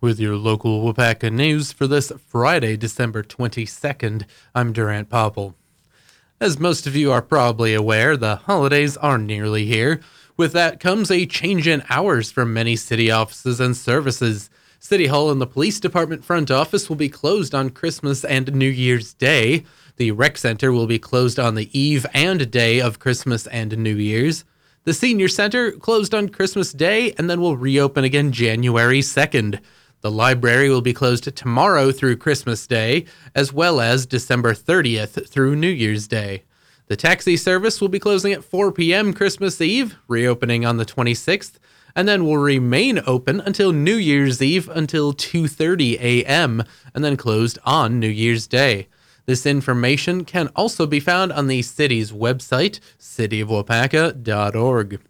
With your local Waupaca news for this Friday, December 22nd, I'm Durant Popple. As most of you are probably aware, the holidays are nearly here. With that comes a change in hours for many city offices and services. City Hall and the Police Department front office will be closed on Christmas and New Year's Day. The Rec Center will be closed on the eve and day of Christmas and New Year's. The Senior Center closed on Christmas Day and then will reopen again January 2nd. The library will be closed tomorrow through Christmas Day, as well as December 30th through New Year's Day. The taxi service will be closing at 4 p.m. Christmas Eve, reopening on the 26th, and then will remain open until New Year's Eve until 2:30 a.m. and then closed on New Year's Day. This information can also be found on the city's website, cityofwaupaca.org.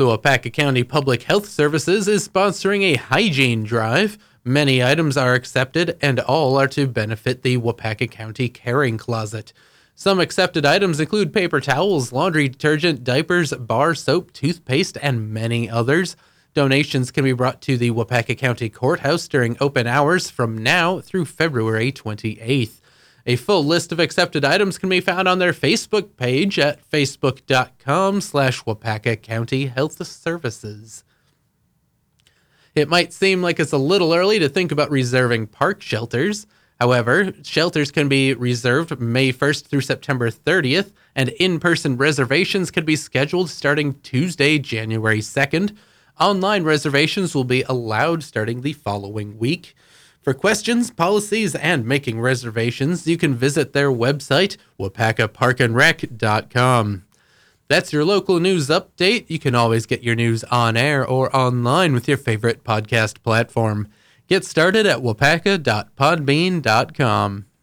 The Waupaca County Public Health Services is sponsoring a hygiene drive. Many items are accepted, and all are to benefit the Waupaca County Caring Closet. Some accepted items include paper towels, laundry detergent, diapers, bar soap, toothpaste, and many others. Donations can be brought to the Waupaca County Courthouse during open hours from now through February 28th. A full list of accepted items can be found on their Facebook page at facebook.com slash Waupaca County Health Services. It might seem like it's a little early to think about reserving park shelters. However, shelters can be reserved May 1st through September 30th, and in person reservations can be scheduled starting Tuesday, January 2nd. Online reservations will be allowed starting the following week. For questions, policies, and making reservations, you can visit their website, waupacaparkandrec.com. That's your local news update. You can always get your news on air or online with your favorite podcast platform. Get started at waupaca.podbean.com.